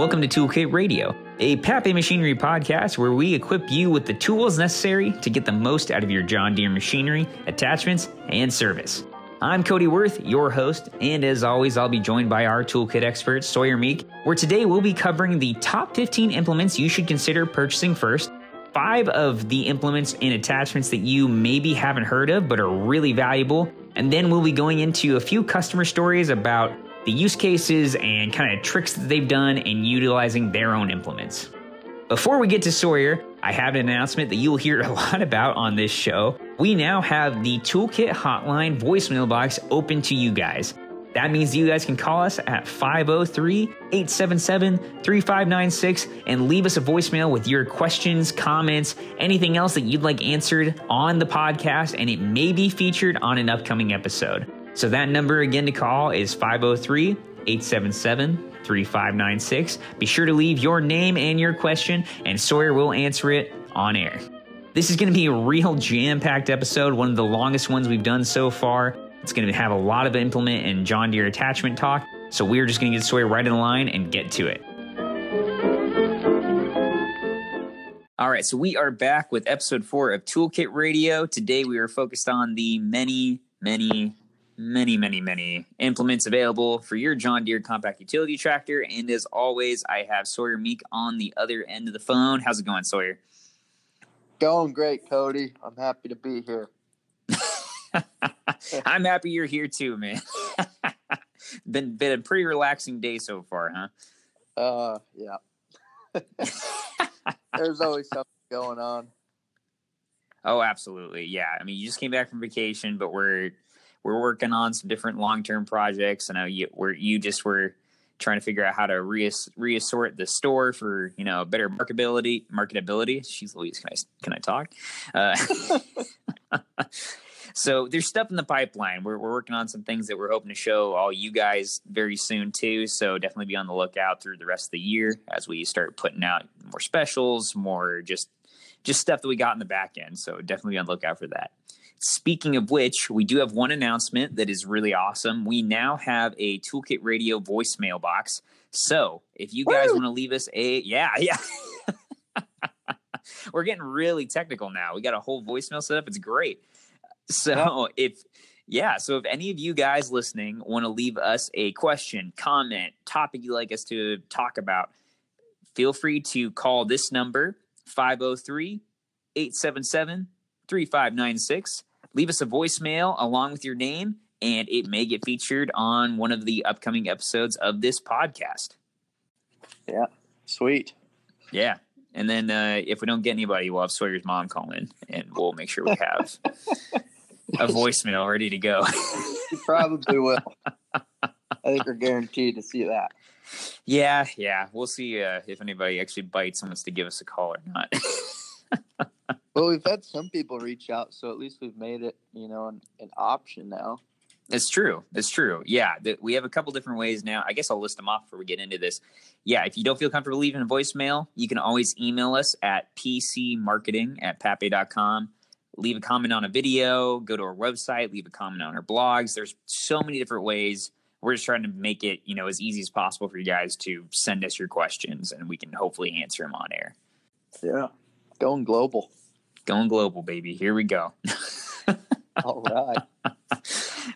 Welcome to Toolkit Radio, a Pape Machinery podcast where we equip you with the tools necessary to get the most out of your John Deere machinery, attachments, and service. I'm Cody Worth, your host, and as always, I'll be joined by our toolkit expert, Sawyer Meek, where today we'll be covering the top 15 implements you should consider purchasing first, five of the implements and attachments that you maybe haven't heard of but are really valuable, and then we'll be going into a few customer stories about the use cases and kind of tricks that they've done in utilizing their own implements. Before we get to Sawyer, I have an announcement that you'll hear a lot about on this show. We now have the Toolkit Hotline voicemail box open to you guys. That means you guys can call us at 503 877 3596 and leave us a voicemail with your questions, comments, anything else that you'd like answered on the podcast, and it may be featured on an upcoming episode. So that number again to call is 503 877 3596. Be sure to leave your name and your question, and Sawyer will answer it on air. This is going to be a real jam packed episode, one of the longest ones we've done so far. It's going to have a lot of implement and John Deere attachment talk. So we're just going to get Sawyer right in the line and get to it. All right, so we are back with episode four of Toolkit Radio. Today we are focused on the many, many, many, many, many implements available for your John Deere compact utility tractor. And as always, I have Sawyer Meek on the other end of the phone. How's it going, Sawyer? Going great, Cody. I'm happy to be here. I'm happy you're here too, man. been been a pretty relaxing day so far, huh? Uh, yeah. There's always something going on. Oh, absolutely. Yeah. I mean, you just came back from vacation, but we're we're working on some different long term projects. I know you were you just were trying to figure out how to reass- reassort the store for you know better marketability marketability. She's Louise. Can I can I talk? Uh, so there's stuff in the pipeline. We're we're working on some things that we're hoping to show all you guys very soon too. So definitely be on the lookout through the rest of the year as we start putting out more specials, more just just stuff that we got in the back end. So definitely be on the lookout for that. Speaking of which, we do have one announcement that is really awesome. We now have a Toolkit Radio voicemail box. So if you guys want to leave us a yeah, yeah. We're getting really technical now. We got a whole voicemail set up. It's great. So if yeah, so if any of you guys listening want to leave us a question, comment, topic you'd like us to talk about, feel free to call this number 503 877 3596 leave us a voicemail along with your name, and it may get featured on one of the upcoming episodes of this podcast. Yeah, sweet. Yeah. And then uh, if we don't get anybody, we'll have Sawyer's mom call in and we'll make sure we have a voicemail ready to go. probably will. I think we're guaranteed to see that. Yeah, yeah. We'll see uh, if anybody actually bites and wants to give us a call or not. well, we've had some people reach out, so at least we've made it, you know, an, an option now. It's true. It's true. Yeah, the, we have a couple different ways now. I guess I'll list them off before we get into this. Yeah, if you don't feel comfortable leaving a voicemail, you can always email us at pcmarketing at pape.com. Leave a comment on a video, go to our website, leave a comment on our blogs. There's so many different ways. We're just trying to make it, you know, as easy as possible for you guys to send us your questions and we can hopefully answer them on air. Yeah. Going global. Going global, baby. Here we go. All right.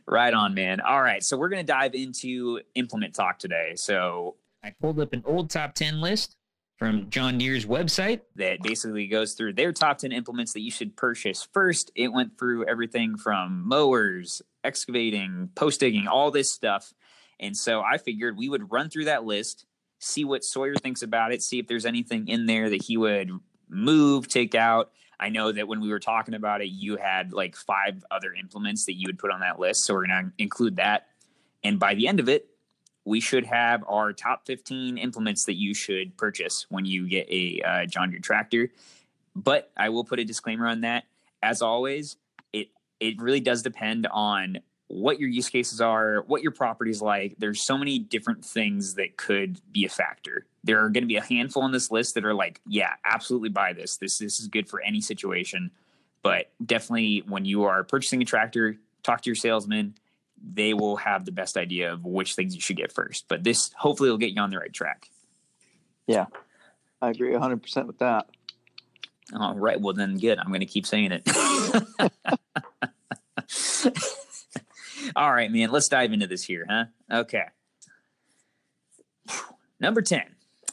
right on, man. All right. So we're going to dive into implement talk today. So I pulled up an old top 10 list from John Deere's website that basically goes through their top 10 implements that you should purchase first. It went through everything from mowers, excavating, post digging, all this stuff. And so I figured we would run through that list, see what Sawyer thinks about it, see if there's anything in there that he would move, take out. I know that when we were talking about it, you had like five other implements that you would put on that list. So we're going to include that. And by the end of it, we should have our top 15 implements that you should purchase when you get a uh, John Deere tractor. But I will put a disclaimer on that. As always, it it really does depend on what your use cases are, what your property is like. There's so many different things that could be a factor. There are going to be a handful on this list that are like, yeah, absolutely buy this. This this is good for any situation. But definitely when you are purchasing a tractor, talk to your salesman. They will have the best idea of which things you should get first. But this hopefully will get you on the right track. Yeah, I agree 100% with that. All right. Well, then good. I'm going to keep saying it. All right, man. Let's dive into this here, huh? Okay. Number 10,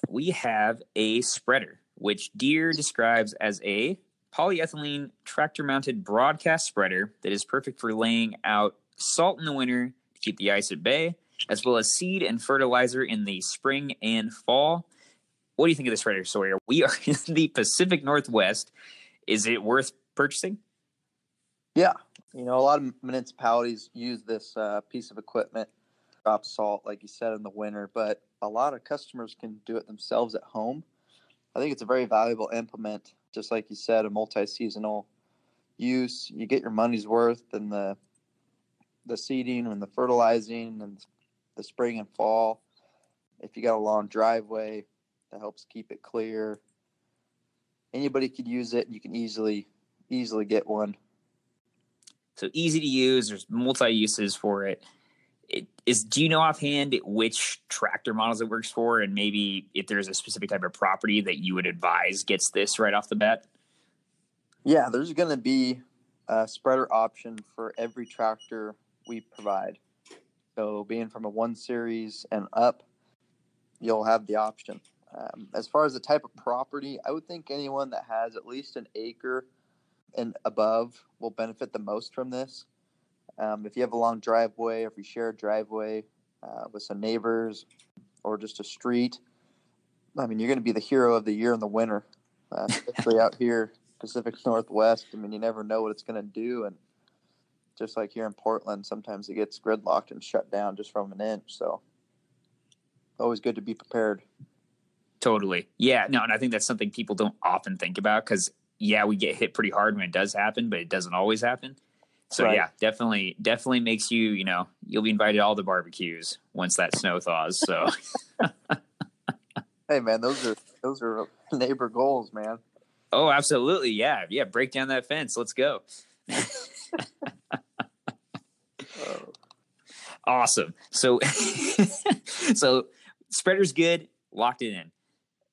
we have a spreader, which Deere describes as a polyethylene tractor mounted broadcast spreader that is perfect for laying out salt in the winter to keep the ice at bay, as well as seed and fertilizer in the spring and fall. What do you think of this spreader, Sawyer? We are in the Pacific Northwest. Is it worth purchasing? Yeah. You know, a lot of municipalities use this uh, piece of equipment, drop salt, like you said, in the winter, but a lot of customers can do it themselves at home. I think it's a very valuable implement, just like you said, a multi seasonal use. You get your money's worth in the the seeding and the fertilizing and the spring and fall. If you got a long driveway, that helps keep it clear. Anybody could use it. You can easily easily get one. So easy to use. There's multi uses for it. it. Is do you know offhand which tractor models it works for, and maybe if there's a specific type of property that you would advise gets this right off the bat? Yeah, there's going to be a spreader option for every tractor we provide. So, being from a one series and up, you'll have the option. Um, as far as the type of property, I would think anyone that has at least an acre and above will benefit the most from this. Um, if you have a long driveway, or if you share a driveway uh, with some neighbors or just a street, I mean, you're going to be the hero of the year in the winter, uh, especially out here, Pacific Northwest. I mean, you never know what it's going to do. And just like here in Portland, sometimes it gets gridlocked and shut down just from an inch. So, always good to be prepared. Totally. Yeah. No, and I think that's something people don't often think about because, yeah, we get hit pretty hard when it does happen, but it doesn't always happen. So right. yeah, definitely, definitely makes you, you know, you'll be invited to all the barbecues once that snow thaws. So, hey man, those are those are neighbor goals, man. Oh, absolutely, yeah, yeah. Break down that fence. Let's go. oh. Awesome. So, so spreader's good. Locked it in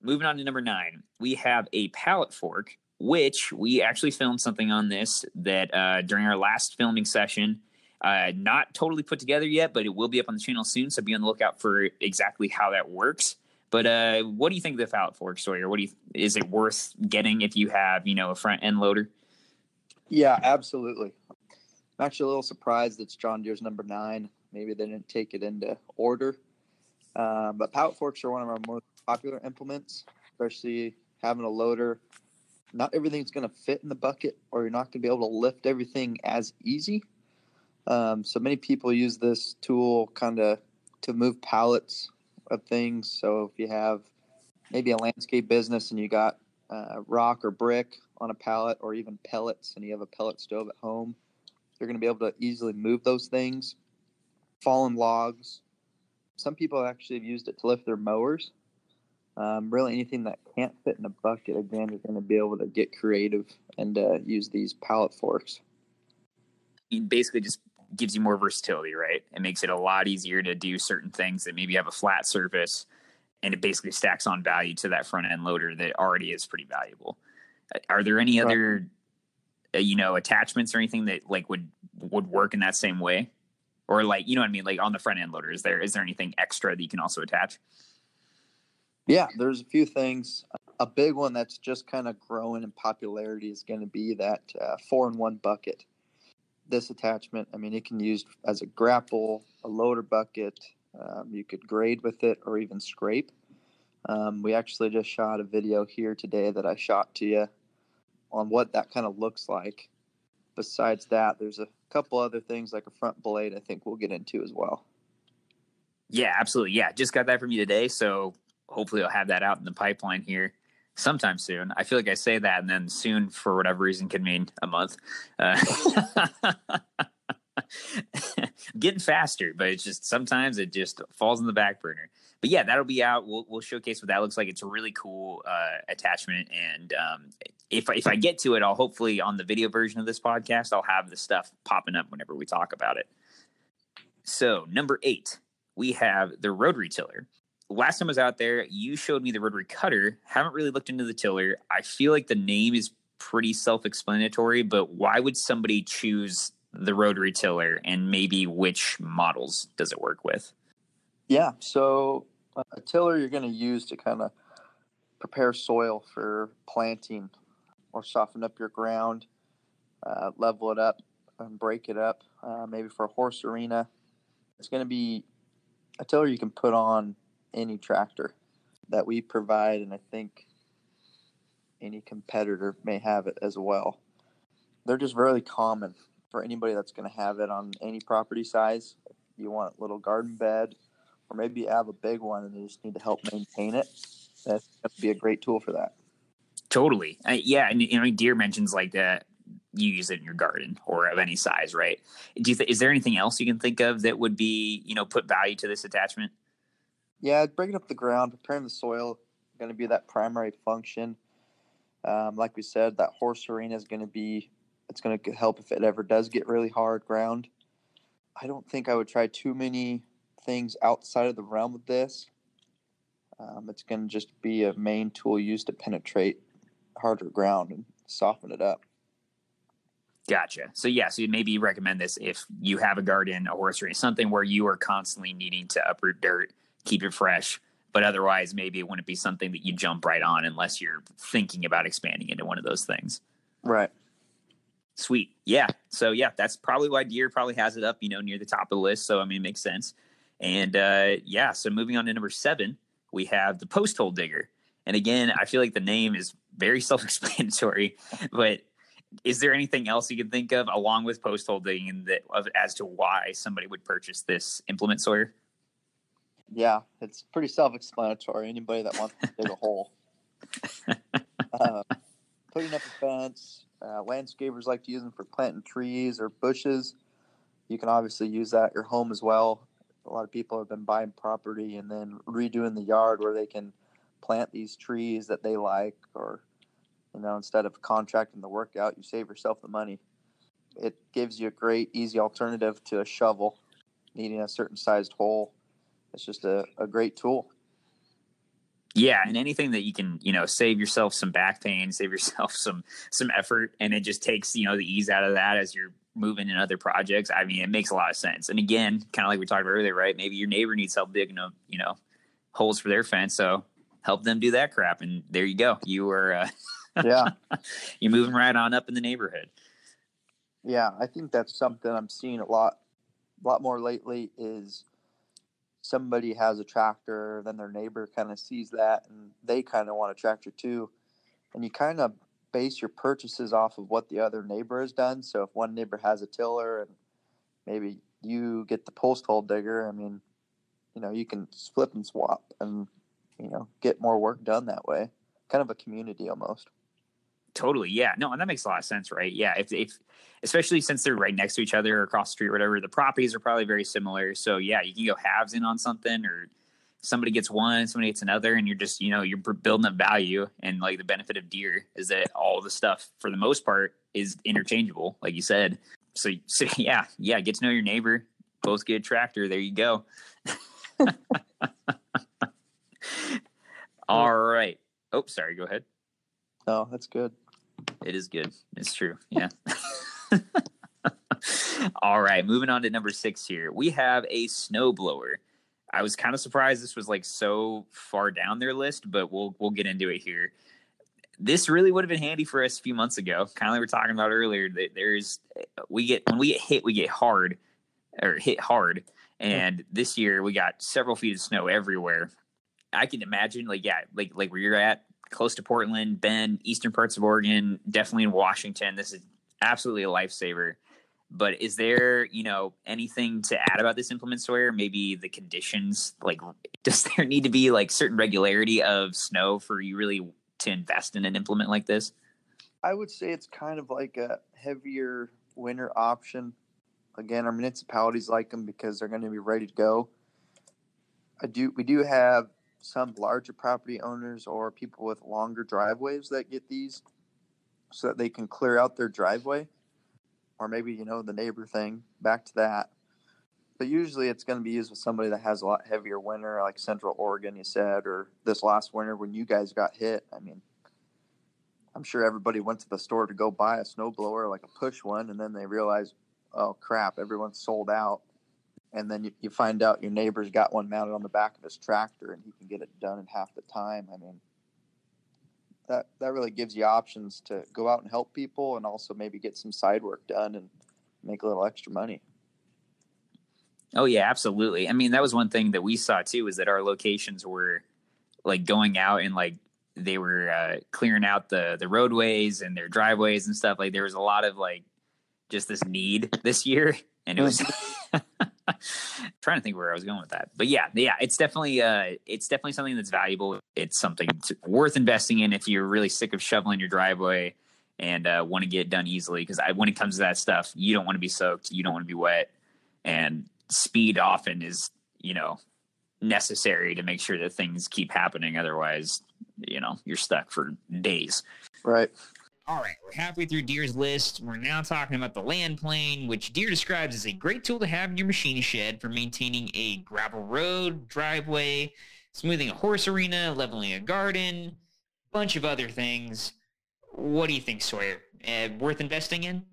moving on to number nine, we have a pallet fork, which we actually filmed something on this that uh, during our last filming session. Uh, not totally put together yet, but it will be up on the channel soon. So be on the lookout for exactly how that works. But uh, what do you think of the pallet fork, Sawyer? What do you is it worth getting if you have you know a front end loader? Yeah, absolutely. I'm actually a little surprised it's John Deere's number nine. Maybe they didn't take it into order. Um, but pallet forks are one of our most popular implements, especially having a loader. Not everything's going to fit in the bucket, or you're not going to be able to lift everything as easy. Um, so many people use this tool kind of to move pallets of things. So if you have maybe a landscape business and you got uh, rock or brick on a pallet, or even pellets, and you have a pellet stove at home, you're going to be able to easily move those things. Fallen logs. Some people actually have used it to lift their mowers. Um, really, anything that can't fit in a bucket, again, you're going to be able to get creative and uh, use these pallet forks. It basically just gives you more versatility, right? It makes it a lot easier to do certain things that maybe have a flat surface, and it basically stacks on value to that front end loader that already is pretty valuable. Are there any right. other, uh, you know, attachments or anything that like would would work in that same way, or like you know what I mean, like on the front end loader? Is there is there anything extra that you can also attach? Yeah, there's a few things. A big one that's just kind of growing in popularity is going to be that uh, four in one bucket. This attachment, I mean, it can be used as a grapple, a loader bucket. Um, you could grade with it or even scrape. Um, we actually just shot a video here today that I shot to you on what that kind of looks like. Besides that, there's a couple other things like a front blade I think we'll get into as well. Yeah, absolutely. Yeah, just got that from you today. So hopefully I'll have that out in the pipeline here sometime soon. I feel like I say that and then soon for whatever reason can mean a month. Uh, getting faster, but it's just sometimes it just falls in the back burner. But yeah, that'll be out. We'll, we'll showcase what that looks like. It's a really cool uh, attachment, and um, if if I get to it, I'll hopefully on the video version of this podcast, I'll have the stuff popping up whenever we talk about it. So number eight, we have the rotary tiller last time I was out there, you showed me the rotary cutter. Haven't really looked into the tiller. I feel like the name is pretty self-explanatory, but why would somebody choose the rotary tiller and maybe which models does it work with? Yeah, so a tiller you're going to use to kind of prepare soil for planting or soften up your ground, uh, level it up, and break it up. Uh, maybe for a horse arena, it's going to be a tiller you can put on any tractor that we provide, and I think any competitor may have it as well. They're just really common for anybody that's going to have it on any property size. You want a little garden bed, or maybe you have a big one and you just need to help maintain it, that's going to be a great tool for that. Totally. Uh, yeah. And, you know, Deere mentions like that you use it in your garden or of any size, right? Do you th- is there anything else you can think of that would be, you know, put value to this attachment? Yeah, breaking up the ground, preparing the soil, going to be that primary function. Um, like we said, that horse arena is going to be, it's going to help if it ever does get really hard ground. I don't think I would try too many things outside of the realm of this. Um, it's going to just be a main tool used to penetrate harder ground and soften it up. Gotcha. So yeah, so you maybe recommend this if you have a garden, a horse arena, something where you are constantly needing to uproot dirt, keep it fresh. But otherwise, maybe it wouldn't be something that you jump right on unless you're thinking about expanding into one of those things. Right. Sweet. Yeah. So yeah, that's probably why Deere probably has it up, you know, near the top of the list. So I mean, it makes sense. And uh, yeah, so moving on to number seven, we have the post hole digger. And again, I feel like the name is very self-explanatory, but is there anything else you can think of along with post hole digging that of, as to why somebody would purchase this implement Sawyer? Yeah, it's pretty self-explanatory. Anybody that wants to dig a hole, uh, putting up a fence. Uh, landscapers like to use them for planting trees or bushes. You can obviously use that at your home as well. A lot of people have been buying property and then redoing the yard where they can plant these trees that they like, or you know, instead of contracting the work out, you save yourself the money. It gives you a great, easy alternative to a shovel needing a certain sized hole it's just a, a great tool. Yeah, and anything that you can, you know, save yourself some back pain, save yourself some some effort, and it just takes you know the ease out of that as you're moving in other projects. I mean, it makes a lot of sense. And again, kind of like we talked about earlier, right? Maybe your neighbor needs help digging, up, you know, holes for their fence, so help them do that crap, and there you go. You are, uh, yeah, you're moving right on up in the neighborhood. Yeah, I think that's something I'm seeing a lot, a lot more lately. Is somebody has a tractor, then their neighbor kind of sees that and they kind of want a tractor too. And you kind of base your purchases off of what the other neighbor has done. So if one neighbor has a tiller and maybe you get the post hole digger, I mean, you know, you can flip and swap and, you know, get more work done that way. Kind of a community almost. Totally. Yeah. No, and that makes a lot of sense, right? Yeah. If, if, especially since they're right next to each other or across the street or whatever, the properties are probably very similar. So yeah, you can go halves in on something or somebody gets one, somebody gets another, and you're just, you know, you're building up value. And like the benefit of Deere is that all the stuff for the most part is interchangeable, like you said. So, so yeah, yeah, get to know your neighbor, both get a tractor. There you go. all right. Oh, sorry. Go ahead. No, that's good. It is good. It's true. Yeah. All right, moving on to number six here. We have a snowblower. I was kind of surprised this was like so far down their list, but we'll we'll get into it here. This really would have been handy for us a few months ago. Kind of like we are talking about earlier. That there's we get when we get hit, we get hard or hit hard. And this year we got several feet of snow everywhere. I can imagine, like yeah, like like where you're at, close to Portland, Bend, eastern parts of Oregon, definitely in Washington. This is absolutely a lifesaver. But is there, you know, anything to add about this implement Sawyer? Maybe the conditions, like, does there need to be like certain regularity of snow for you really to invest in an implement like this? I would say it's kind of like a heavier winter option. Again, our municipalities like them because they're going to be ready to go. I do. We do have some larger property owners or people with longer driveways that get these so that they can clear out their driveway or maybe you know the neighbor thing back to that but usually it's going to be used with somebody that has a lot heavier winter, like Central Oregon, you said, or this last winter when you guys got hit. I mean, I'm sure everybody went to the store to go buy a snowblower, like a push one, and then they realized, oh crap, everyone's sold out. And then you, you find out your neighbor's got one mounted on the back of his tractor and he can get it done in half the time. I mean, that, that really gives you options to go out and help people and also maybe get some side work done and make a little extra money. Oh yeah, absolutely. I mean, that was one thing that we saw too is that our locations were like going out and like they were uh, clearing out the the roadways and their driveways and stuff. Like there was a lot of like just this need this year, and it was trying to think where I was going with that. But yeah, yeah, it's definitely uh, it's definitely something that's valuable. It's something worth investing in if you're really sick of shoveling your driveway and uh, want to get it done easily. Because when it comes to that stuff, you don't want to be soaked, you don't want to be wet, and speed often is you know necessary to make sure that things keep happening otherwise you know you're stuck for days right all right we're halfway through Deere's list we're now talking about the land plane which Deere describes as a great tool to have in your machine shed for maintaining a gravel road driveway smoothing a horse arena leveling a garden bunch of other things what do you think sawyer uh, worth investing in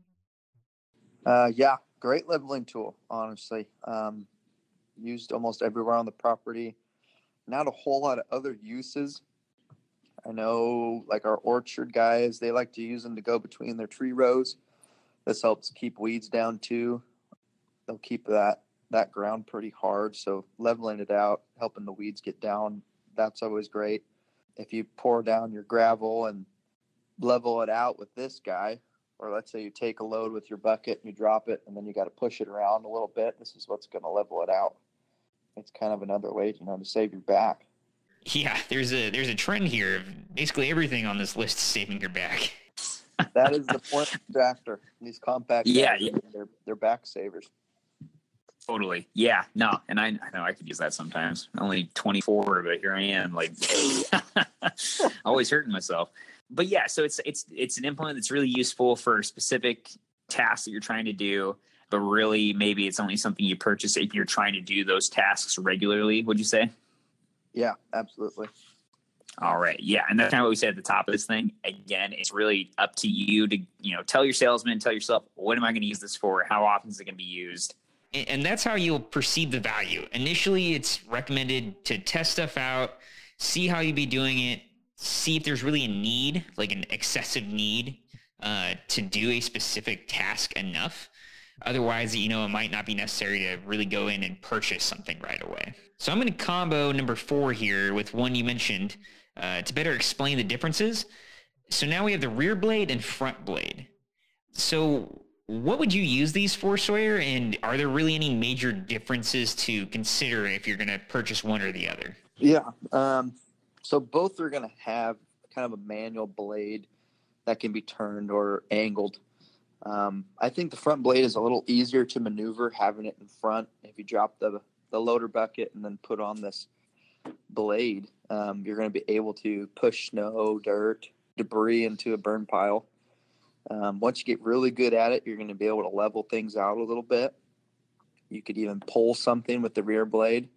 uh, yeah great leveling tool, honestly. Um, used almost everywhere on the property. Not a whole lot of other uses. I know, like our orchard guys, they like to use them to go between their tree rows. This helps keep weeds down too. They'll keep that that ground pretty hard. So leveling it out, helping the weeds get down, that's always great. If you pour down your gravel and level it out with this guy, or let's say you take a load with your bucket and you drop it and then you got to push it around a little bit this is what's going to level it out it's kind of another way you know to save your back yeah there's a there's a trend here basically everything on this list is saving your back that is the point of the drafter these compact yeah, yeah. They're, they're back savers totally yeah no and I, I know i could use that sometimes only 24 but here i am like always hurting myself but yeah, so it's it's it's an implement that's really useful for specific tasks that you're trying to do, but really maybe it's only something you purchase if you're trying to do those tasks regularly. Would you say? Yeah, absolutely. All right. Yeah. And that's kind of what we said at the top of this thing. Again, it's really up to you to, you know, tell your salesman, tell yourself, what am I going to use this for? How often is it going to be used? And that's how you'll perceive the value. Initially, it's recommended to test stuff out, see how you'd be doing it, see if there's really a need, like an excessive need, uh, to do a specific task enough. Otherwise, you know, it might not be necessary to really go in and purchase something right away. So I'm going to combo number four here with one you mentioned uh, to better explain the differences. So now we have the rear blade and front blade. So what would you use these for, Sawyer? And are there really any major differences to consider if you're going to purchase one or the other? Yeah. Um, so both are going to have kind of a manual blade that can be turned or angled. Um, I think the front blade is a little easier to maneuver having it in front. If you drop the the loader bucket and then put on this blade, um, you're going to be able to push snow, dirt, debris into a burn pile. Um, once you get really good at it, you're going to be able to level things out a little bit. You could even pull something with the rear blade.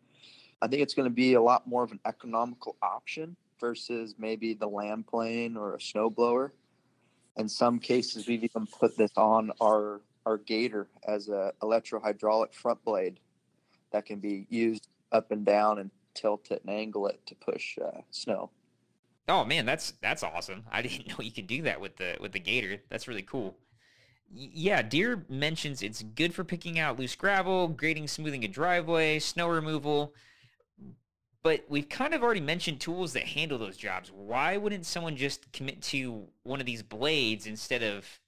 I think it's going to be a lot more of an economical option versus maybe the land plane or a snowblower. In some cases, we've even put this on our our gator as a electro hydraulic front blade that can be used up and down and tilt it and angle it to push uh, snow. Oh man, that's that's awesome! I didn't know you could do that with the with the gator. That's really cool. Yeah, Deere mentions it's good for picking out loose gravel, grading, smoothing a driveway, snow removal but we've kind of already mentioned tools that handle those jobs. Why wouldn't someone just commit to one of these blades instead of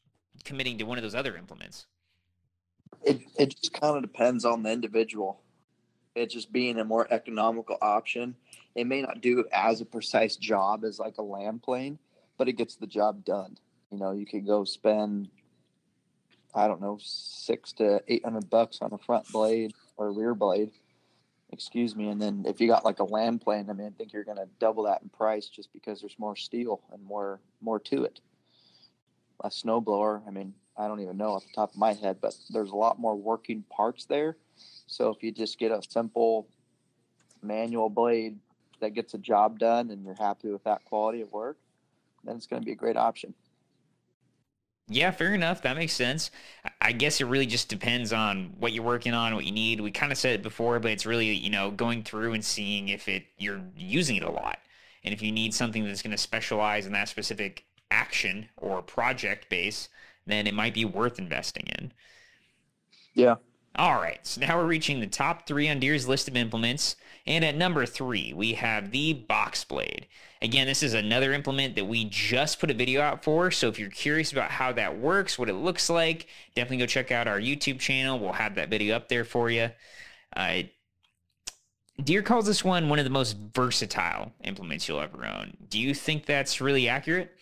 committing to one of those other implements? It it just kind of depends on the individual. It just being a more economical option. It may not do as a precise job as like a land plane, but it gets the job done. You know, you could go spend I don't know, six to eight hundred bucks on a front blade or rear blade excuse me. And then if you got like a land plane, I mean, I think you're going to double that in price just because there's more steel and more more to it. A snowblower, I mean, I don't even know off the top of my head, but there's a lot more working parts there. So if you just get a simple manual blade that gets a job done and you're happy with that quality of work, then it's going to be a great option. Yeah, fair enough. That makes sense. I guess it really just depends on what you're working on, what you need. We kind of said it before, but it's really, you know, going through and seeing if it you're using it a lot. And if you need something that's going to specialize in that specific action or project base, then it might be worth investing in. Yeah. All right, so now we're reaching the top three on Deere's list of implements. And at number three, we have the Box Blade. Again, this is another implement that we just put a video out for. So if you're curious about how that works, what it looks like, definitely go check out our YouTube channel. We'll have that video up there for you. Uh, Deere calls this one one of the most versatile implements you'll ever own. Do you think that's really accurate?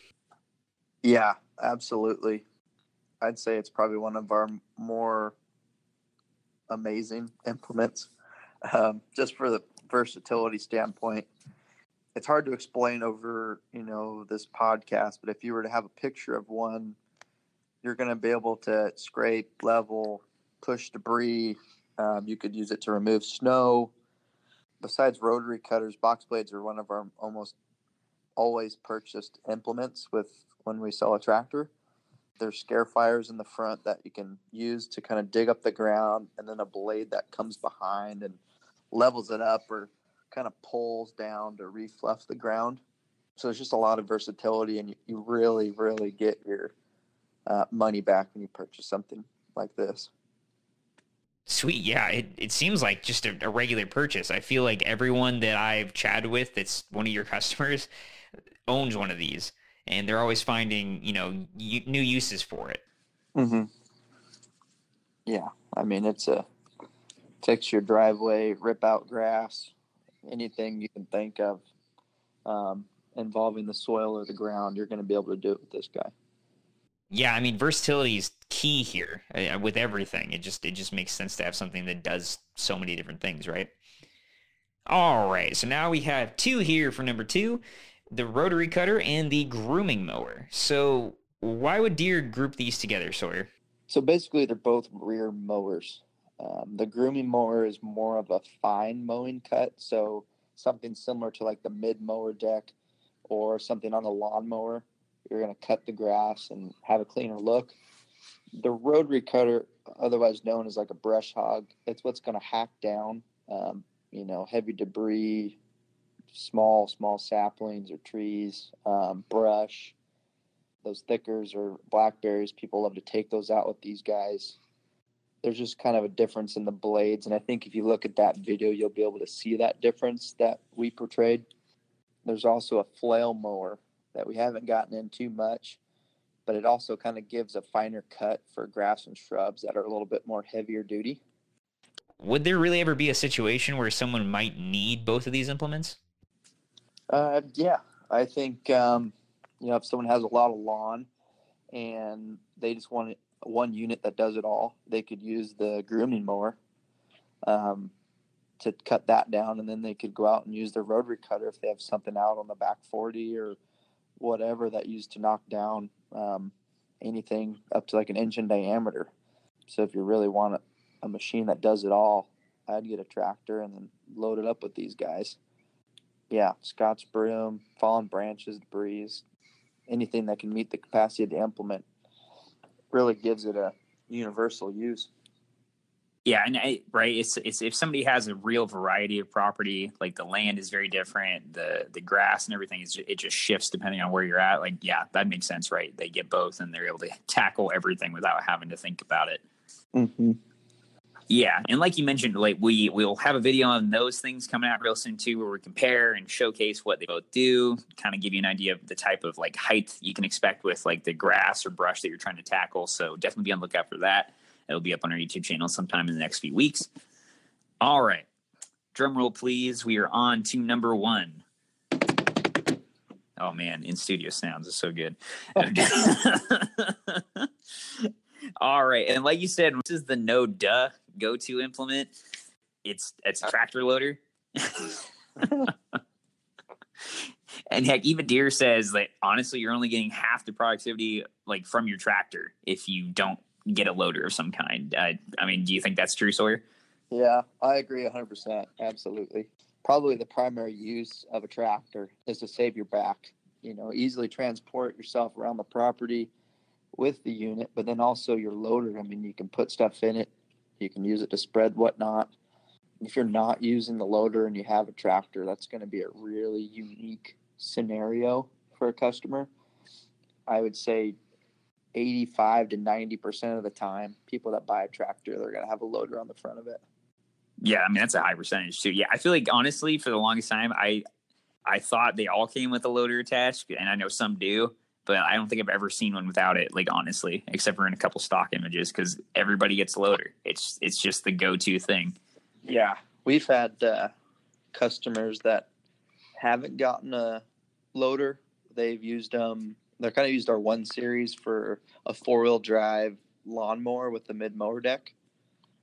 Yeah, absolutely. I'd say it's probably one of our more amazing implements. Um, just for the versatility standpoint, it's hard to explain over you know this podcast. But if you were to have a picture of one, you're going to be able to scrape, level, push debris. Um, you could use it to remove snow. Besides rotary cutters, box blades are one of our almost always purchased implements with when we sell a tractor there's Scarifiers in the front that you can use to kind of dig up the ground, and then a blade that comes behind and levels it up or kind of pulls down to refluff the ground. So it's just a lot of versatility, and you, you really, really get your uh, money back when you purchase something like this. Sweet. Yeah. It, it seems like just a, a, regular purchase. I feel like everyone that I've chatted with that's one of your customers owns one of these and they're always finding you know new uses for it. Mm-hmm. Yeah, I mean it's a fix your driveway, rip out grass, anything you can think of um, involving the soil or the ground, you're going to be able to do it with this guy. Yeah, I mean versatility is key here uh, with everything. It just it just makes sense to have something that does so many different things, right? All right, so now we have two here for number two the rotary cutter and the grooming mower. So why would Deere group these together, Sawyer? So basically, they're both rear mowers. Um, the grooming mower is more of a fine mowing cut, so something similar to like the mid mower deck or something on a lawnmower. You're going to cut the grass and have a cleaner look. The rotary cutter, otherwise known as like a brush hog, it's what's going to hack down, um, you know, heavy debris, small, small saplings or trees, um, brush, those thickers or blackberries. People love to take those out with these guys. There's just kind of a difference in the blades. And I think if you look at that video, you'll be able to see that difference that we portrayed. There's also a flail mower that we haven't gotten in too much, but it also kind of gives a finer cut for grass and shrubs that are a little bit more heavier duty. Would there really ever be a situation where someone might need both of these implements? Uh, yeah, I think um, you know if someone has a lot of lawn and they just want one unit that does it all, they could use the grooming mower um, to cut that down, and then they could go out and use their rotary cutter if they have something out on the back forty or whatever that used to knock down um, anything up to like an inch in diameter. So if you really want a, a machine that does it all, I'd get a tractor and then load it up with these guys yeah, Scotch broom, fallen branches, debris, anything that can meet the capacity of the implement really gives it a universal use. Yeah, and I, right, it's it's if somebody has a real variety of property, like the land is very different, the the grass and everything is it just shifts depending on where you're at. Like, yeah, that makes sense, right? They get both, and they're able to tackle everything without having to think about it. Mm-hmm. Yeah, and like you mentioned, like we we'll have a video on those things coming out real soon too, where we compare and showcase what they both do, kind of give you an idea of the type of like height you can expect with like the grass or brush that you're trying to tackle. So definitely be on the lookout for that. It'll be up on our YouTube channel sometime in the next few weeks. All right, drum roll please. We are on to number one. Oh man, in studio sounds is so good. All right, and like you said, this is the no duh go to implement. It's it's a tractor loader. and heck, even Deere says that honestly, you're only getting half the productivity like from your tractor if you don't get a loader of some kind. I mean, do you think that's true, Sawyer? Yeah, I agree 100%. Absolutely. Probably the primary use of a tractor is to save your back. You know, easily transport yourself around the property with the unit, but then also your loader. I mean, you can put stuff in it, you can use it to spread whatnot. If you're not using the loader and you have a tractor, that's going to be a really unique scenario for a customer. I would say 85 to 90% of the time, people that buy a tractor, they're going to have a loader on the front of it. Yeah, I mean that's a high percentage too. Yeah, I feel like honestly, for the longest time, I I thought they all came with a loader attached, and I know some do, but I don't think I've ever seen one without it. Like honestly, except for in a couple stock images, because everybody gets a loader. It's it's just the go to thing. Yeah, we've had uh, customers that haven't gotten a loader. They've used um, they're kind of used our one series for a four wheel drive lawnmower with the mid mower deck.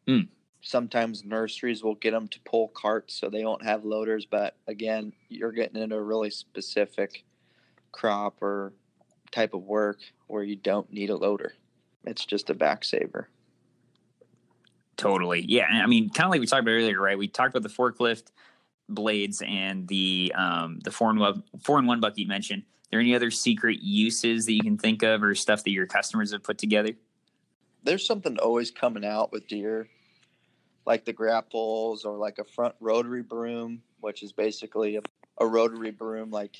Hmm sometimes nurseries will get them to pull carts so they won't have loaders but again you're getting into a really specific crop or type of work where you don't need a loader. It's just a back saver. Totally. Yeah i mean kind of like we talked about earlier right? We talked about the forklift blades and the um the four and one four and one bucket you mentioned. Are there any other secret uses that you can think of or stuff that your customers have put together? There's something always coming out with Deere, like the grapples or like a front rotary broom, which is basically a, a rotary broom, like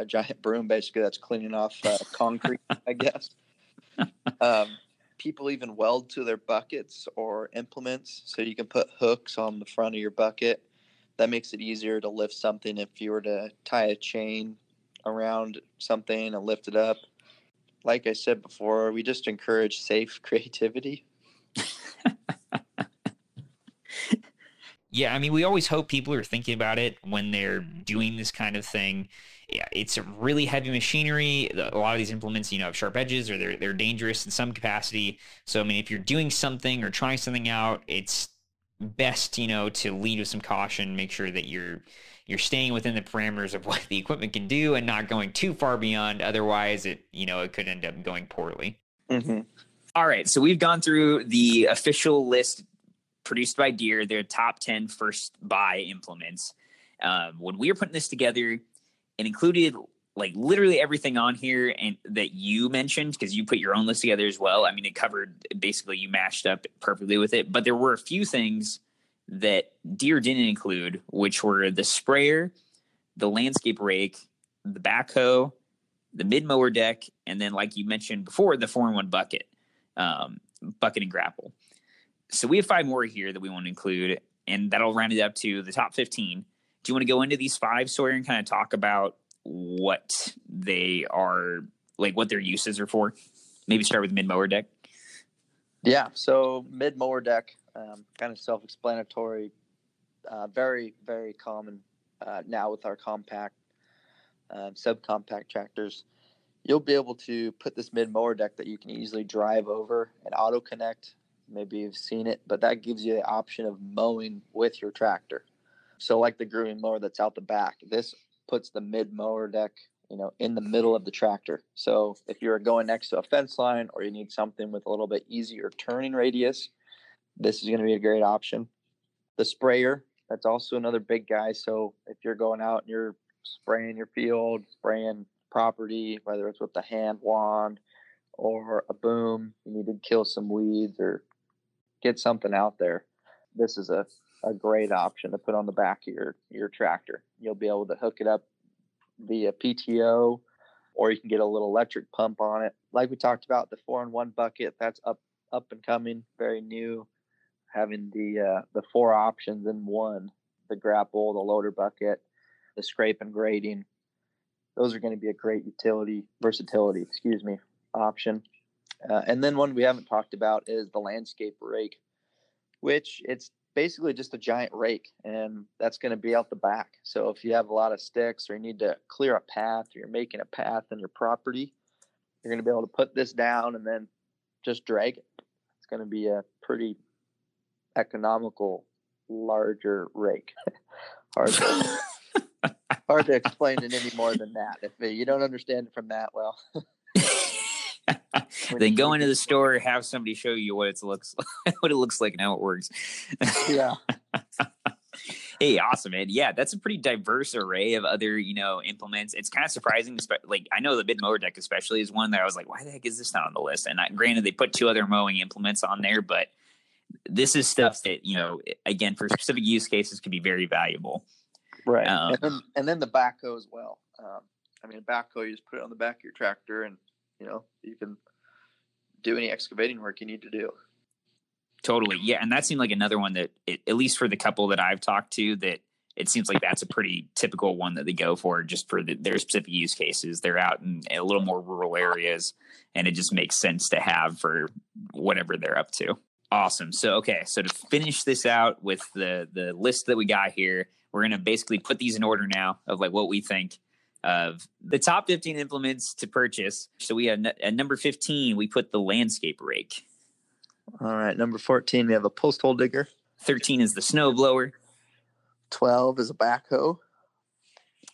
a giant broom, basically that's cleaning off uh, concrete, I guess. Um, people even weld to their buckets or implements, so you can put hooks on the front of your bucket. That makes it easier to lift something if you were to tie a chain around something and lift it up. Like I said before, we just encourage safe creativity. Yeah, I mean, we always hope people are thinking about it when they're doing this kind of thing. Yeah, it's a really heavy machinery. A lot of these implements, you know, have sharp edges or they're they're dangerous in some capacity. So I mean, if you're doing something or trying something out, it's best, you know, to lead with some caution, make sure that you're you're staying within the parameters of what the equipment can do and not going too far beyond. Otherwise, it you know it could end up going poorly. Mm-hmm. All right, so we've gone through the official list produced by Deere, their top 10 first buy implements. Um, when we were putting this together, it included like literally everything on here and that you mentioned because you put your own list together as well. I mean, it covered basically you mashed up perfectly with it, but there were a few things that Deere didn't include, which were the sprayer, the landscape rake, the backhoe, the mid mower deck, and then like you mentioned before, the four in one bucket, um, bucket and grapple. So we have five more here that we want to include, and that'll round it up to the top 15. Do you want to go into these five, Sawyer, and kind of talk about what they are, like what their uses are for? Maybe start with mid mower deck. Yeah. So mid mower deck, um, kind of self explanatory, uh, very, very common uh, now with our compact, um, subcompact tractors. You'll be able to put this mid mower deck that you can easily drive over and auto connect Maybe you've seen it, but that gives you the option of mowing with your tractor. So, like the grooming mower that's out the back, this puts the mid mower deck, you know, in the middle of the tractor. So, if you're going next to a fence line or you need something with a little bit easier turning radius, this is going to be a great option. The sprayer, that's also another big guy. So, if you're going out and you're spraying your field, spraying property, whether it's with the hand wand or a boom, you need to kill some weeds or get something out there, this is a, a great option to put on the back of your, your tractor. You'll be able to hook it up via PTO or you can get a little electric pump on it. Like we talked about, the four in one bucket, that's up up and coming, very new. Having the uh, the four options in one, the grapple, the loader bucket, the scrape and grading. Those are going to be a great utility, versatility, excuse me, option. Uh, and then one we haven't talked about is the landscape rake, which it's basically just a giant rake, and that's going to be out the back. So if you have a lot of sticks or you need to clear a path or you're making a path in your property, you're going to be able to put this down and then just drag it. It's going to be a pretty economical, larger rake. hard, to, hard to explain it any more than that. If you don't understand it from that, well. then go into the store, have somebody show you what it looks like, what it looks like and how it works. Yeah. hey, awesome, man. Yeah, that's a pretty diverse array of other, you know, implements. It's kind of surprising. Like I know the mid mower deck especially is one that I was like, why the heck is this not on the list? And I, granted, they put two other mowing implements on there, but this is stuff that you know, again, for specific use cases, could be very valuable. Right, um, and then and then the backhoe as well. Um, I mean, a backhoe you just put it on the back of your tractor, and you know you can do any excavating work you need to do. Totally. Yeah. And that seemed like another one that, it, at least for the couple that I've talked to, that it seems like that's a pretty typical one that they go for just for the, their specific use cases. They're out in, a little more rural areas and it just makes sense to have for whatever they're up to. Awesome. So, okay. So to finish this out with the, the list that we got here, we're going to basically put these in order now of like what we think of the top 15 implements to purchase. So we have at number 15, we put the landscape rake. All right. Number 14, we have a post hole digger. 13 is the snow blower. 12 is a backhoe.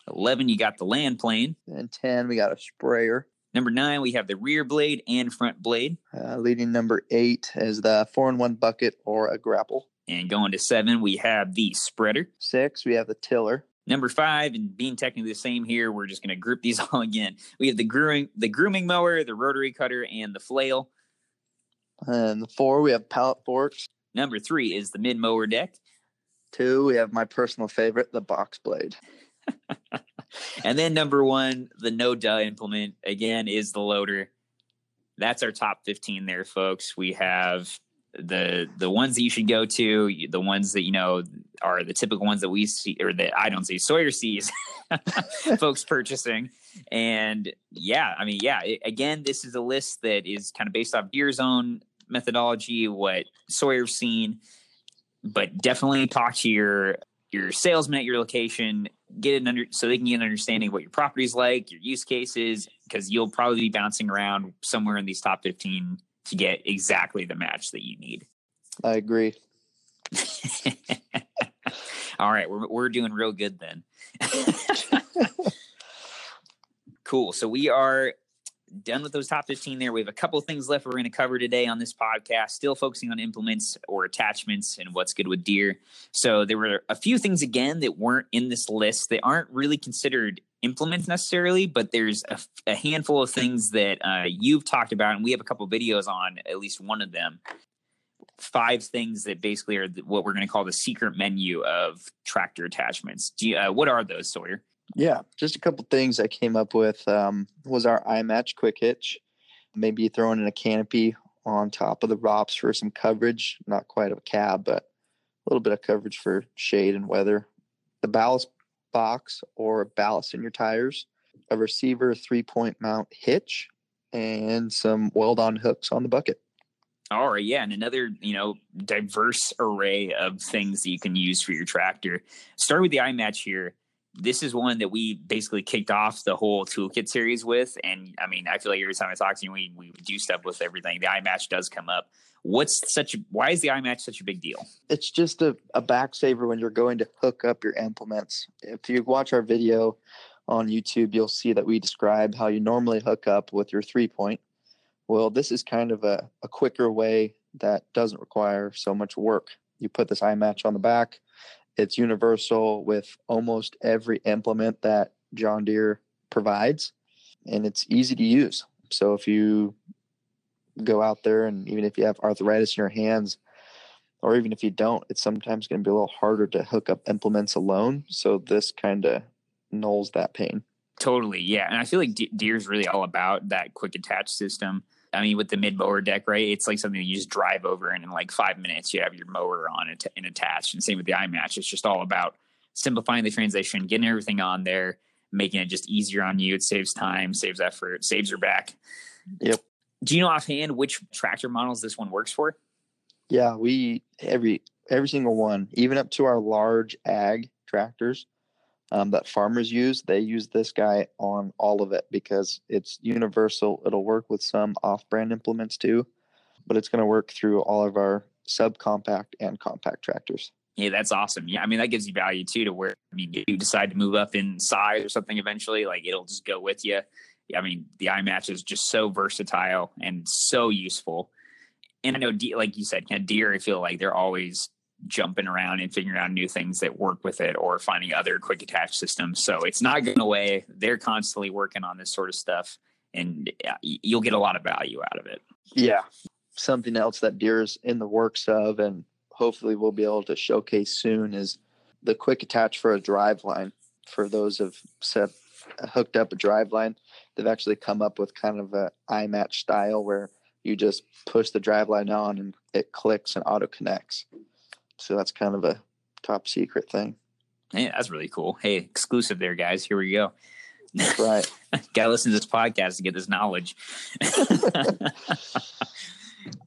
11, you got the land plane. And 10, we got a sprayer. Number nine, we have the rear blade and front blade. Uh, leading number eight is the four in one bucket or a grapple. And going to seven, we have the spreader. Six, we have the tiller. Number five, and being technically the same here, we're just going to group these all again. We have the grooming, the grooming mower, the rotary cutter, and the flail. And the four, we have pallet forks. Number three is the mid mower deck. Two, we have my personal favorite, the box blade. and then number one, the no duh implement again is the loader. That's our top 15 there, folks. We have the the ones that you should go to, the ones that you know are the typical ones that we see or that I don't see. Sawyer sees folks purchasing, and yeah, I mean, yeah. It, again, this is a list that is kind of based off Deere's own methodology, what Sawyer's seen, but definitely talk to your your salesman at your location, get an under so they can get an understanding of what your property's like, your use cases, because you'll probably be bouncing around somewhere in these top 15 to get exactly the match that you need. I agree. All right, we're we're doing real good then. cool. So we are done with those top 15 there. We have a couple things left we're going to cover today on this podcast, still focusing on implements or attachments and what's good with Deere. So there were a few things again that weren't in this list. They aren't really considered implements necessarily, but there's a, a handful of things that uh, you've talked about, and we have a couple videos on at least one of them. Five things that basically are what we're going to call the secret menu of tractor attachments. You, uh, what are those, Sawyer? Yeah, just a couple things I came up with um, was our iMatch quick hitch. Maybe throwing in a canopy on top of the ROPS for some coverage, not quite a cab, but a little bit of coverage for shade and weather. The ballast box or ballast in your tires, a receiver three point mount hitch, and some weld on hooks on the bucket. All right, yeah, and another you know diverse array of things that you can use for your tractor. Start with the iMatch here this is one that we basically kicked off the whole toolkit series with. And I mean, I feel like every time I talk to you, we, we do stuff with everything. The iMatch does come up. What's such a, why is the iMatch such a big deal? It's just a, a back saver when you're going to hook up your implements. If you watch our video on YouTube, you'll see that we describe how you normally hook up with your three point. Well, this is kind of a, a quicker way that doesn't require so much work. You put this iMatch on the back, it's universal with almost every implement that John Deere provides, and it's easy to use. So if you go out there and even if you have arthritis in your hands, or even if you don't, it's sometimes going to be a little harder to hook up implements alone. So this kind of nulls that pain. Totally, yeah, and I feel like Deere's really all about that quick attach system. I mean, with the mid mower deck, right? It's like something you just drive over, and in like five minutes, you have your mower on it and attached. And same with the iMatch. It's just all about simplifying the transition, getting everything on there, making it just easier on you. It saves time, saves effort, saves your back. Yep. Do you know offhand which tractor models this one works for? Yeah, we every every single one, even up to our large ag tractors um, that farmers use. They use this guy on all of it because it's universal. It'll work with some off-brand implements too, but it's going to work through all of our subcompact and compact tractors. Yeah, that's awesome. Yeah, I mean that gives you value too to where I mean you decide to move up in size or something eventually, like it'll just go with you. I mean, the iMatch is just so versatile and so useful. And I know, like you said, kind of Deere, I feel like they're always jumping around and figuring out new things that work with it or finding other quick attach systems. So it's not going away. They're constantly working on this sort of stuff and uh, you'll get a lot of value out of it. Yeah. Something else that Deere's in the works of and hopefully we'll be able to showcase soon is the quick attach for a drive line. For those have set hooked up a drive line, they've actually come up with kind of a iMatch style where you just push the drive line on and it clicks and auto connects. So that's kind of a top secret thing. Yeah, that's really cool. Hey, exclusive there, guys. Here we go. That's right. Gotta listen to this podcast to get this knowledge.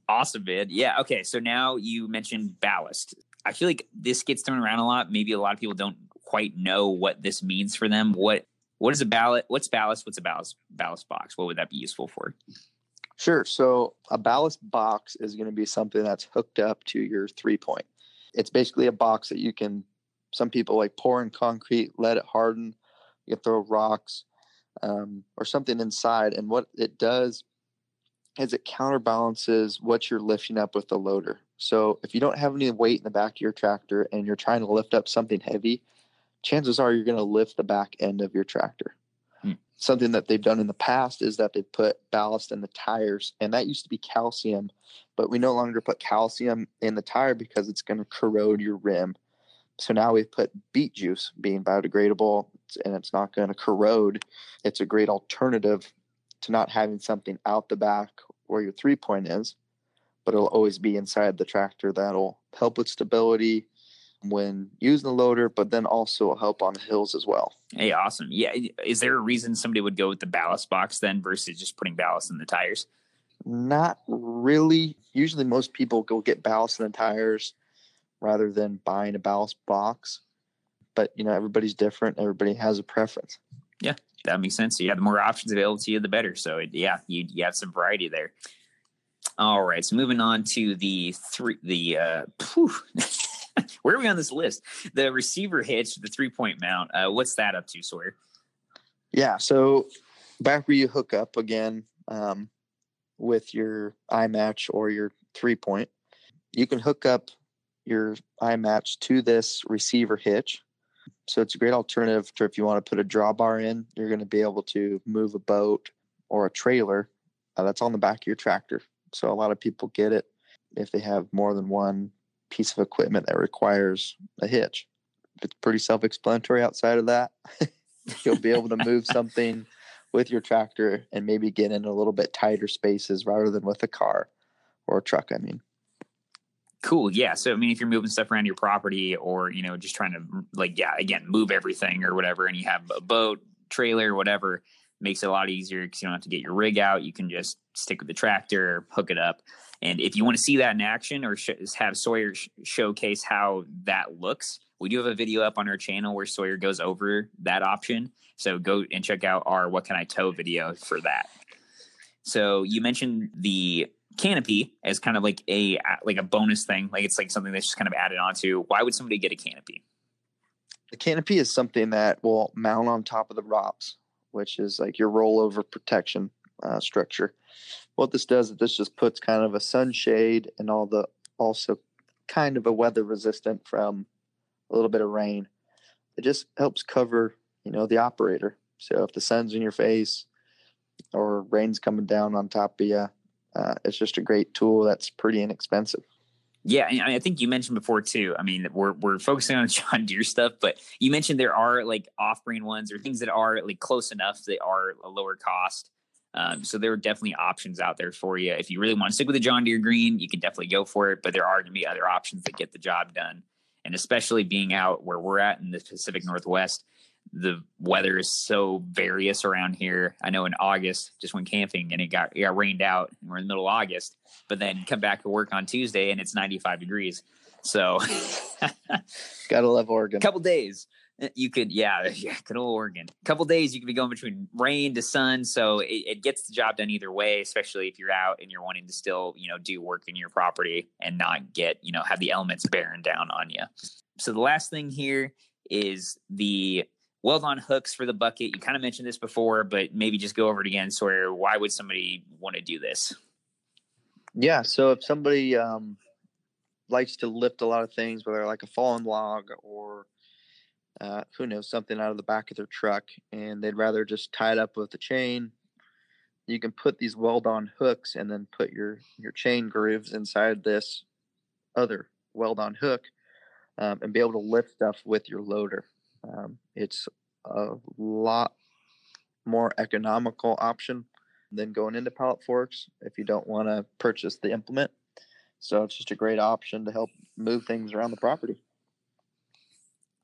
awesome, man. Yeah. Okay. So now you mentioned ballast. I feel like this gets thrown around a lot. Maybe a lot of people don't quite know what this means for them. What what is a ballast? What's ballast? What's a ballast ballast box? What would that be useful for? Sure. So a ballast box is going to be something that's hooked up to your three point. It's basically a box that you can. Some people like pour in concrete, let it harden. You can throw rocks um, or something inside, and what it does is it counterbalances what you're lifting up with the loader. So if you don't have any weight in the back of your tractor and you're trying to lift up something heavy, chances are you're going to lift the back end of your tractor. Something that they've done in the past is that they put ballast in the tires, and that used to be calcium, but we no longer put calcium in the tire because it's going to corrode your rim. So now we've put beet juice being biodegradable and it's not going to corrode. It's a great alternative to not having something out the back where your three point is, but it'll always be inside the tractor that'll help with stability when using the loader, but then also help on the hills as well. Hey, awesome. Yeah. Is there a reason somebody would go with the ballast box then versus just putting ballast in the tires? Not really. Usually, most people go get ballast in the tires rather than buying a ballast box. But, you know, everybody's different. Everybody has a preference. Yeah that makes sense. So you have the more options available to you, the better. So it, yeah, you you have some variety there. All right, so moving on to the three the uh, where are we on this list? The receiver hitch, the three point mount. Uh, what's that up to, Sawyer? Yeah, so back where you hook up again um, with your iMatch or your three point, you can hook up your iMatch to this receiver hitch so it's a great alternative to if you want to put a drawbar in, you're going to be able to move a boat or a trailer uh, that's on the back of your tractor. So a lot of people get it if they have more than one piece of equipment that requires a hitch. It's pretty self-explanatory outside of that. You'll be able to move something with your tractor and maybe get in a little bit tighter spaces rather than with a car or a truck, I mean. Cool. Yeah. So, I mean, if you're moving stuff around your property or, you know, just trying to, like, yeah, again, move everything or whatever, and you have a boat, trailer, whatever, makes it a lot easier because you don't have to get your rig out. You can just stick with the tractor, hook it up. And if you want to see that in action or sh- have Sawyer sh- showcase how that looks, we do have a video up on our channel where Sawyer goes over that option. So go and check out our What Can I Tow video for that. So you mentioned the canopy as kind of like a like a bonus thing like it's like something that's just kind of added onto why would somebody get a canopy the canopy is something that will mount on top of the ROPS which is like your rollover protection uh, structure. What this does is this just puts kind of a sunshade and all the also kind of a weather resistant from a little bit of rain. It just helps cover you know the operator. So if the sun's in your face or rain's coming down on top of you uh, it's just a great tool that's pretty inexpensive. Yeah, I think you mentioned before too. I mean, we're we're focusing on John Deere stuff, but you mentioned there are like off-brand ones or things that are like close enough that are a lower cost. Um, so there are definitely options out there for you. If you really want to stick with the John Deere Green, you can definitely go for it. But there are going to be other options that get the job done. And especially being out where we're at in the Pacific Northwest, the weather is so various around here. I know in August, just went camping and it got it got rained out. And we're in the middle of August, but then come back to work on Tuesday and it's 95 degrees. So, gotta love Oregon. A couple days, eh, you could yeah, yeah, good old Oregon. A couple days you could be going between rain to sun, so it, it gets the job done either way. Especially if you're out and you're wanting to still you know do work in your property and not get you know have the elements bearing down on you. So the last thing here is the weld on hooks for the bucket. You kind of mentioned this before, but maybe just go over it again. Sawyer, why would somebody want to do this? Yeah, so if somebody um, likes to lift a lot of things, whether like a fallen log or uh, who knows something out of the back of their truck, and they'd rather just tie it up with a chain, you can put these weld-on hooks and then put your your chain grooves inside this other weld-on hook, um, and be able to lift stuff with your loader. Um, it's a lot more economical option than going into pallet forks if you don't want to purchase the implement. So it's just a great option to help move things around the property.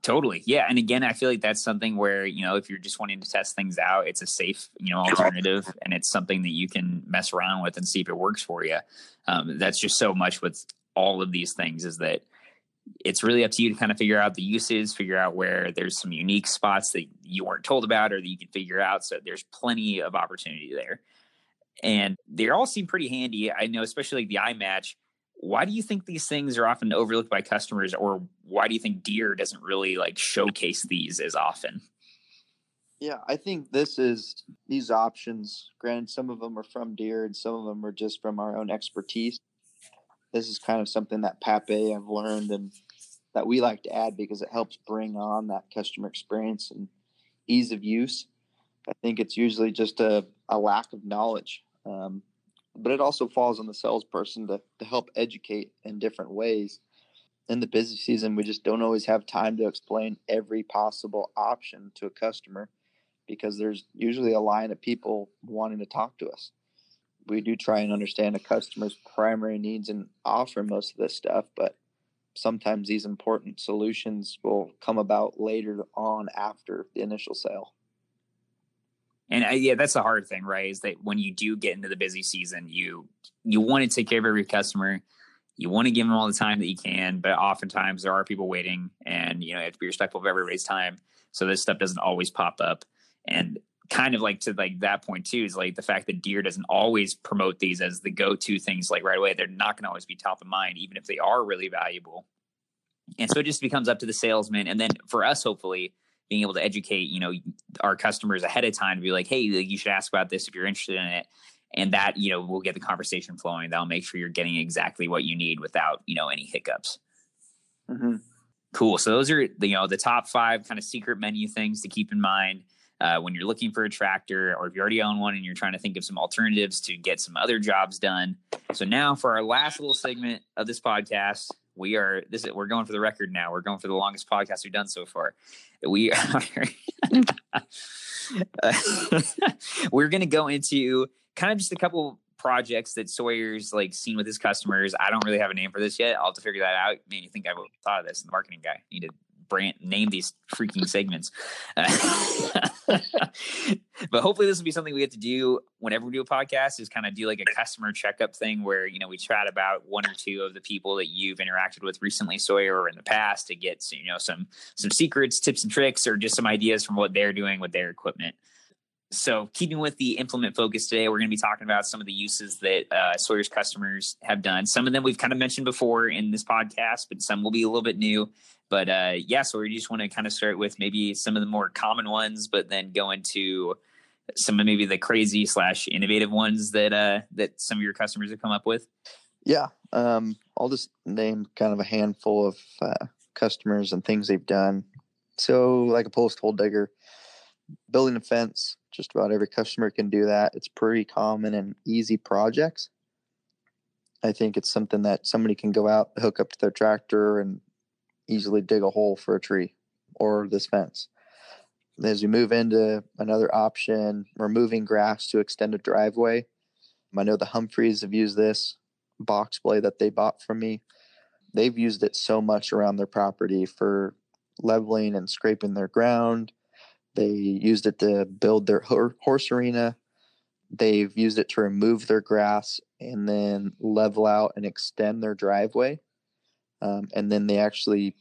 Totally. Yeah. And again, I feel like that's something where, you know, if you're just wanting to test things out, it's a safe, you know, alternative and it's something that you can mess around with and see if it works for you. Um, that's just so much with all of these things is that it's really up to you to kind of figure out the uses, figure out where there's some unique spots that you weren't told about or that you can figure out. So there's plenty of opportunity there. And they all seem pretty handy. I know, especially like the iMatch. Why do you think these things are often overlooked by customers, or why do you think Deere doesn't really like showcase these as often? Yeah, I think this is these options. Granted, some of them are from Deere, and some of them are just from our own expertise this is kind of something that Pape I've learned and that we like to add because it helps bring on that customer experience and ease of use. I think it's usually just a, a lack of knowledge. Um, but it also falls on the salesperson to, to help educate in different ways. In the busy season, we just don't always have time to explain every possible option to a customer because there's usually a line of people wanting to talk to us we do try and understand a customer's primary needs and offer most of this stuff, but sometimes these important solutions will come about later on after the initial sale. And I, yeah, that's the hard thing, right? Is that when you do get into the busy season, you you want to take care of every customer, you want to give them all the time that you can, but oftentimes there are people waiting, and you know you have to be respectful of everybody's time. So this stuff doesn't always pop up, and kind of like to like that point too is like the fact that Deere doesn't always promote these as the go-to things like right away. They're not going to always be top of mind, even if they are really valuable. And so it just becomes up to the salesman, and then for us, hopefully, being able to educate you know our customers ahead of time to be like, hey, you should ask about this if you're interested in it. And that you know will get the conversation flowing. That'll make sure you're getting exactly what you need without you know any hiccups. Mm-hmm. Cool. So those are you know the top five kind of secret menu things to keep in mind uh, when you're looking for a tractor or if you already own one and you're trying to think of some alternatives to get some other jobs done. So now for our last little segment of this podcast, we are this is we're going for the record now. We're going for the longest podcast we've done so far. We are we're going to go into kind of just a couple projects that Sawyer's like seen with his customers. I don't really have a name for this yet. I'll have to figure that out. Man, you think I would thought of this? The marketing guy need to brand name these freaking segments. but hopefully this will be something we get to do whenever we do a podcast is kind of do like a customer checkup thing where, you know, we chat about one or two of the people that you've interacted with recently, Sawyer, or in the past to get, you know, some, some secrets, tips and tricks, or just some ideas from what they're doing with their equipment. So, keeping with the implement focus today, we're going to be talking about some of the uses that uh, Sawyer's customers have done. Some of them we've kind of mentioned before in this podcast, but some will be a little bit new. But uh, yeah, so we just want to kind of start with maybe some of the more common ones, but then go into some of maybe the crazy slash innovative ones that uh, that some of your customers have come up with. Yeah, um, I'll just name kind of a handful of uh, customers and things they've done. So, like a post hole digger, building a fence, just about every customer can do that. It's pretty common and easy projects. I think it's something that somebody can go out, hook up to their tractor, and easily dig a hole for a tree or this fence. As we move into another option, removing grass to extend a driveway. I know the Humphreys have used this box blade that they bought from me. They've used it so much around their property for leveling and scraping their ground. They used it to build their horse arena. They've used it to remove their grass and then level out and extend their driveway. Um, and then they actually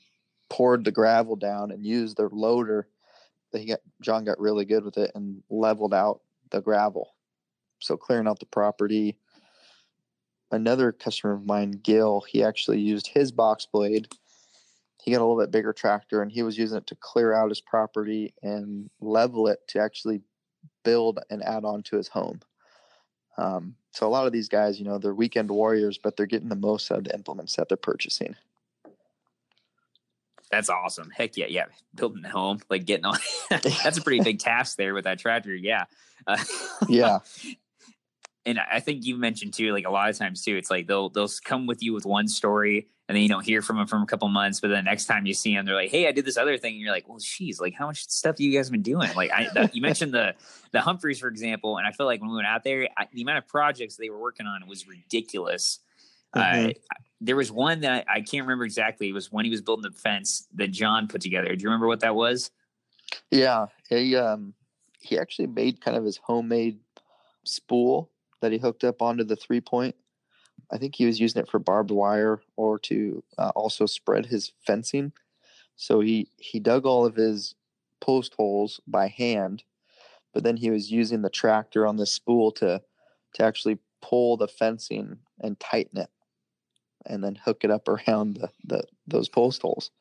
poured the gravel down and used their loader. They got John got really good with it and leveled out the gravel. So clearing out the property. Another customer of mine, Gil, he actually used his box blade he got a little bit bigger tractor and he was using it to clear out his property and level it to actually build and add on to his home. Um, so a lot of these guys, you know, they're weekend warriors, but they're getting the most out of the implements that they're purchasing. That's awesome. Heck yeah, yeah. Building a home, like getting on. that's a pretty big task there with that tractor. Yeah. Uh, yeah. And I think you mentioned too, like a lot of times too, it's like they'll they'll come with you with one story, and then you don't hear from them for a couple months. But then the next time you see them, they're like, "Hey, I did this other thing," and you're like, "Well, geez, like how much stuff you guys been doing?" Like I, that, you mentioned the the Humphreys, for example, and I feel like when we went out there, I, the amount of projects they were working on was ridiculous. Mm-hmm. Uh, there was one that I, I, can't remember exactly. It was when he was building the fence that John put together. Do you remember what that was? Yeah, he um he actually made kind of his homemade spool that he hooked up onto the three point. I think he was using it for barbed wire or to uh, also spread his fencing. So he he dug all of his post holes by hand, but then he was using the tractor on the spool to to actually pull the fencing and tighten it and then hook it up around the, the those post holes.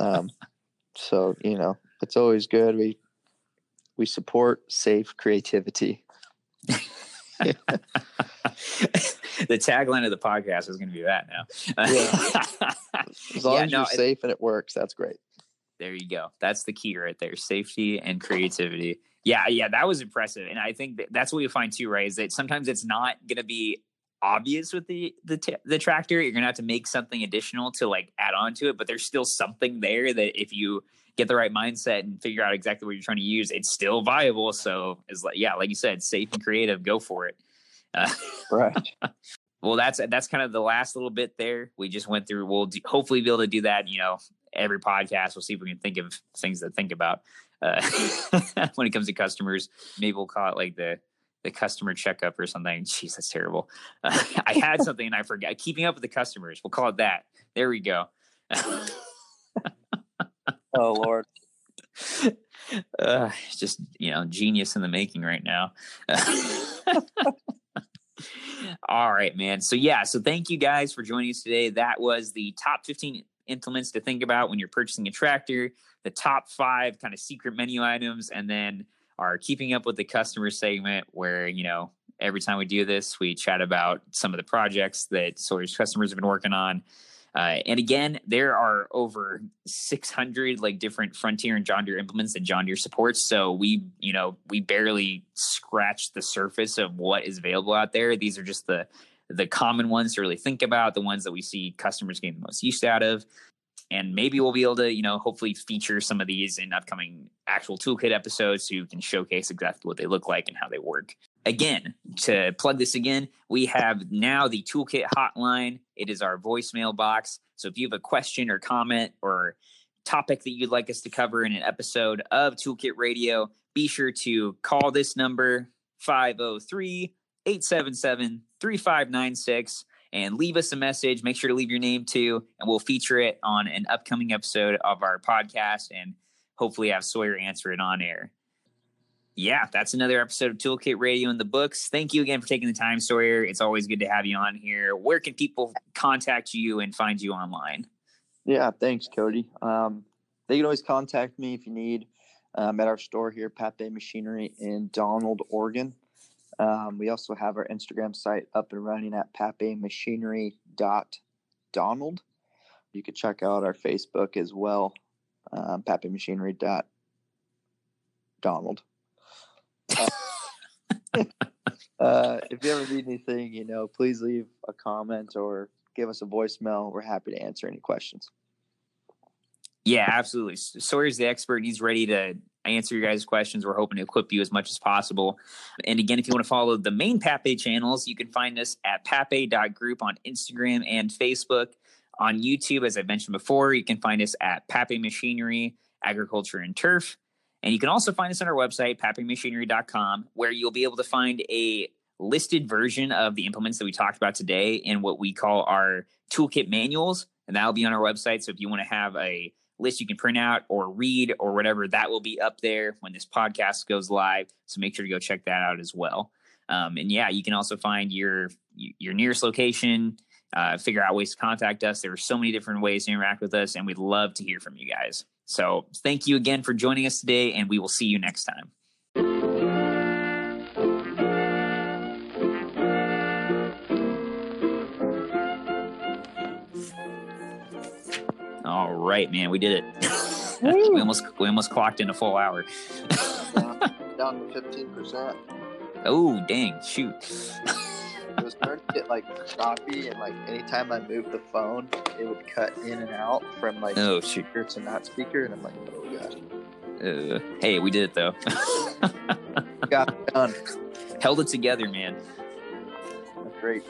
Um, so you know, it's always good. We we support safe creativity. the tagline of the podcast is going to be that now. yeah. As long yeah, as no, you're safe and it works, that's great. There you go. That's the key right there: safety and creativity. Yeah, yeah, that was impressive, and I think that that's what you find too, right? Is that sometimes it's not going to be obvious with the the t- the tractor. You're gonna have to make something additional to like add on to it, but there's still something there that if you get the right mindset and figure out exactly what you're trying to use, it's still viable. So it's like yeah, like you said, safe and creative, go for it. Uh, right. well, that's that's kind of the last little bit there. We just went through. We'll do, hopefully be able to do that. You know, every podcast. We'll see if we can think of things to think about uh, when it comes to customers. Maybe we'll call it like the the customer checkup or something. Jeez, that's terrible. Uh, I had something and I forgot. Keeping up with the customers. We'll call it that. There we go. oh Lord. Uh, just you know, genius in the making right now. All right, man. So yeah, so thank you guys for joining us today. That was the top 15 implements to think about when you're purchasing a tractor, the top five kind of secret menu items, and then our keeping up with the customer segment where, you know, every time we do this, we chat about some of the projects that Sawyer's customers have been working on. Uh, and again, there are over 600 like different Frontier and John Deere implements that John Deere supports. So we, you know, we barely scratched the surface of what is available out there. These are just the the common ones to really think about, the ones that we see customers getting the most use out of and maybe we'll be able to you know hopefully feature some of these in upcoming actual toolkit episodes so you can showcase exactly what they look like and how they work. Again to plug this again we have now the toolkit hotline. It is our voicemail box. So if you have a question or comment or topic that you'd like us to cover in an episode of toolkit radio be sure to call this number 503 877 3596 and leave us a message. Make sure to leave your name too, and we'll feature it on an upcoming episode of our podcast and hopefully have Sawyer answer it on air. Yeah, that's another episode of Toolkit Radio in the books. Thank you again for taking the time, Sawyer. It's always good to have you on here. Where can people contact you and find you online? Yeah, thanks, Cody. Um, they can always contact me if you need. Um, at our store here, Pape Machinery in Donald, Oregon. Um, we also have our Instagram site up and running at papemachinery.donald. You could check out our Facebook as well, um, papemachinery.donald. Uh, uh, if you ever need anything, you know, please leave a comment or give us a voicemail. We're happy to answer any questions. Yeah, absolutely. Sawyer's the expert. He's ready to answer your guys' questions. We're hoping to equip you as much as possible. And again, if you want to follow the main Pape channels, you can find us at pape.group on Instagram and Facebook. On YouTube, as I mentioned before, you can find us at Pape Machinery, Agriculture and Turf. And you can also find us on our website, papemachinery.com, where you'll be able to find a listed version of the implements that we talked about today in what we call our toolkit manuals. And that'll be on our website. So if you want to have a list you can print out or read or whatever that will be up there when this podcast goes live so make sure to go check that out as well um, and yeah you can also find your your nearest location uh, figure out ways to contact us. There are so many different ways to interact with us, and we'd love to hear from you guys. So thank you again for joining us today, and we will see you next time. All right, man, we did it. we almost we almost clocked in a full hour. down, down to fifteen percent. Oh dang! Shoot. it was starting to get like choppy, and like anytime I moved the phone, it would cut in and out from like Oh shoot. speaker to not speaker, and I'm like, oh gosh, Uh, hey, we did it though. got it done. Held it together, man. That's great.